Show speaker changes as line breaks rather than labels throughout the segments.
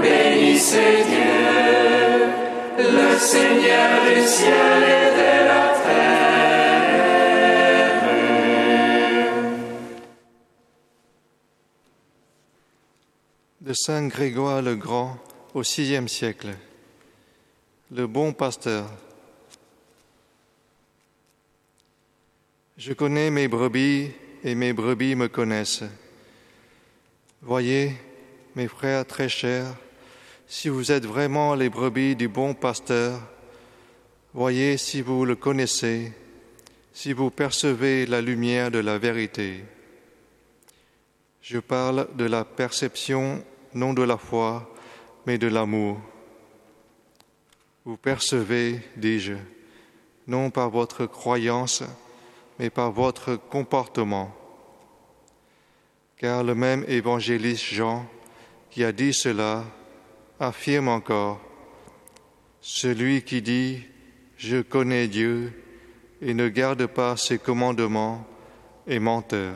bénissez Dieu, le Seigneur du ciel et de la terre.
De Saint Grégoire le Grand au VIe siècle, le bon pasteur. Je connais mes brebis et mes brebis me connaissent. Voyez, mes frères très chers, si vous êtes vraiment les brebis du bon pasteur, voyez si vous le connaissez, si vous percevez la lumière de la vérité. Je parle de la perception, non de la foi, mais de l'amour. Vous percevez, dis-je, non par votre croyance, mais par votre comportement car le même évangéliste Jean qui a dit cela affirme encore, Celui qui dit Je connais Dieu et ne garde pas ses commandements est menteur.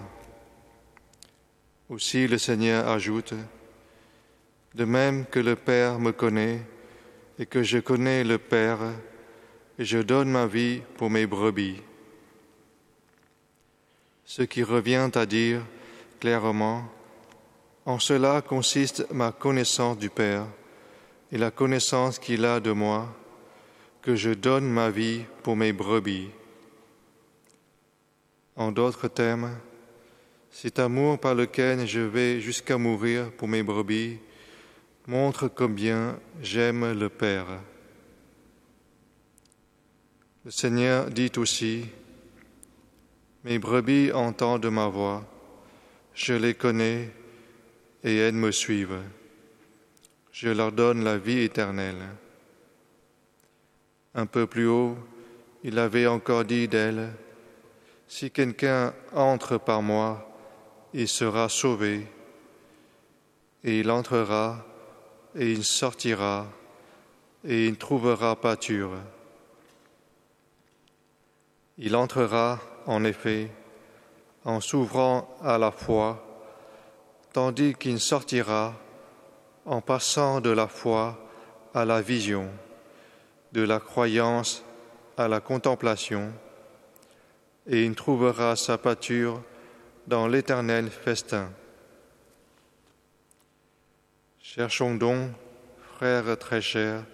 Aussi le Seigneur ajoute, De même que le Père me connaît et que je connais le Père, et je donne ma vie pour mes brebis. Ce qui revient à dire, clairement, en cela consiste ma connaissance du Père et la connaissance qu'il a de moi, que je donne ma vie pour mes brebis. En d'autres termes, cet amour par lequel je vais jusqu'à mourir pour mes brebis montre combien j'aime le Père. Le Seigneur dit aussi, Mes brebis entendent ma voix je les connais et elles me suivent. Je leur donne la vie éternelle. Un peu plus haut, il avait encore dit d'elle, Si quelqu'un entre par moi, il sera sauvé, et il entrera, et il sortira, et il trouvera pâture. Il entrera, en effet, en s'ouvrant à la foi, tandis qu'il sortira en passant de la foi à la vision, de la croyance à la contemplation, et il trouvera sa pâture dans l'éternel festin. Cherchons donc, frères très chers,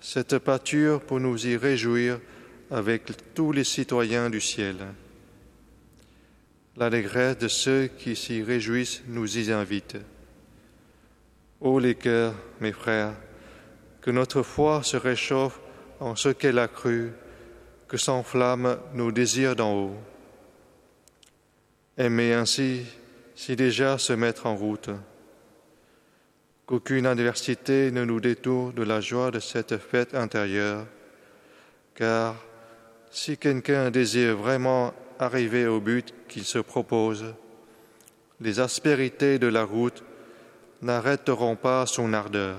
cette pâture pour nous y réjouir avec tous les citoyens du ciel. L'allégresse de ceux qui s'y réjouissent nous y invite. Ô les cœurs, mes frères, que notre foi se réchauffe en ce qu'elle a cru, que s'enflamment nos désirs d'en haut. Aimez ainsi, si déjà se mettre en route, qu'aucune adversité ne nous détourne de la joie de cette fête intérieure, car si quelqu'un désire vraiment arriver au but qu'il se propose, les aspérités de la route n'arrêteront pas son ardeur.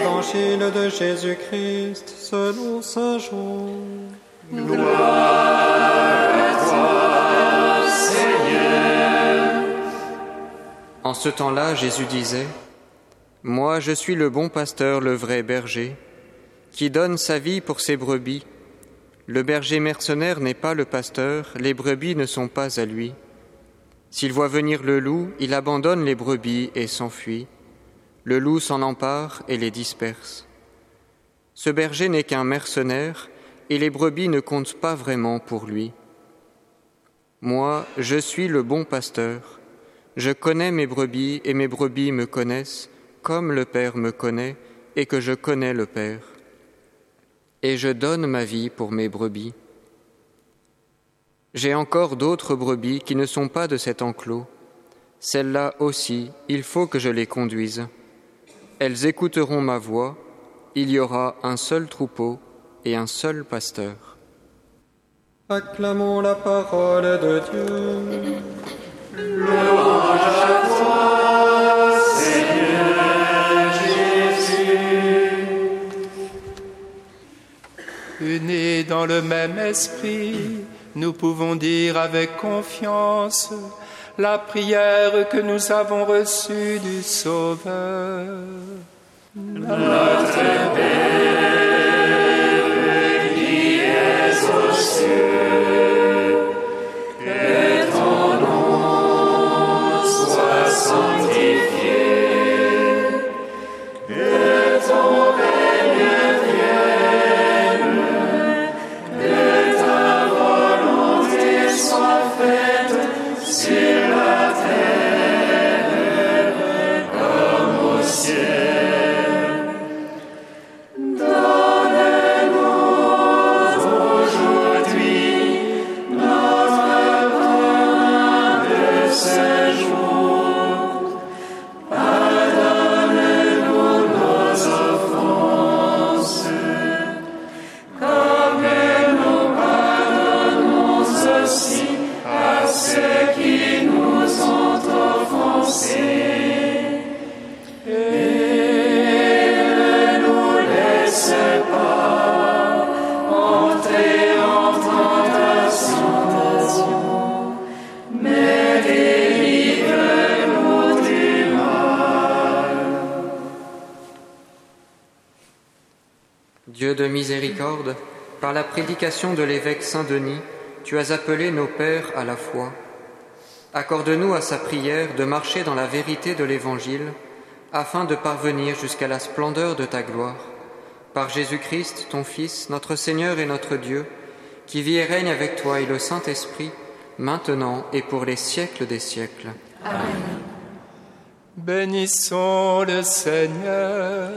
Évangile de Jésus-Christ selon Saint Jean.
Gloire à toi, Seigneur.
En ce temps-là, Jésus disait, Moi je suis le bon pasteur, le vrai berger, qui donne sa vie pour ses brebis. Le berger mercenaire n'est pas le pasteur, les brebis ne sont pas à lui. S'il voit venir le loup, il abandonne les brebis et s'enfuit. Le loup s'en empare et les disperse. Ce berger n'est qu'un mercenaire, et les brebis ne comptent pas vraiment pour lui. Moi, je suis le bon pasteur. Je connais mes brebis et mes brebis me connaissent, comme le Père me connaît et que je connais le Père. Et je donne ma vie pour mes brebis. J'ai encore d'autres brebis qui ne sont pas de cet enclos. Celles-là aussi, il faut que je les conduise. Elles écouteront ma voix. Il y aura un seul troupeau et un seul pasteur.
Acclamons la parole de Dieu.
Louange à toi, Seigneur Jésus.
Unis dans le même esprit, nous pouvons dire avec confiance la prière que nous avons reçue du Sauveur.
Notre Père qui aux cieux,
Dieu de miséricorde, par la prédication de l'évêque Saint-Denis, tu as appelé nos pères à la foi. Accorde-nous à sa prière de marcher dans la vérité de l'Évangile, afin de parvenir jusqu'à la splendeur de ta gloire. Par Jésus-Christ, ton Fils, notre Seigneur et notre Dieu, qui vit et règne avec toi et le Saint-Esprit, maintenant et pour les siècles des siècles.
Bénissons le Seigneur.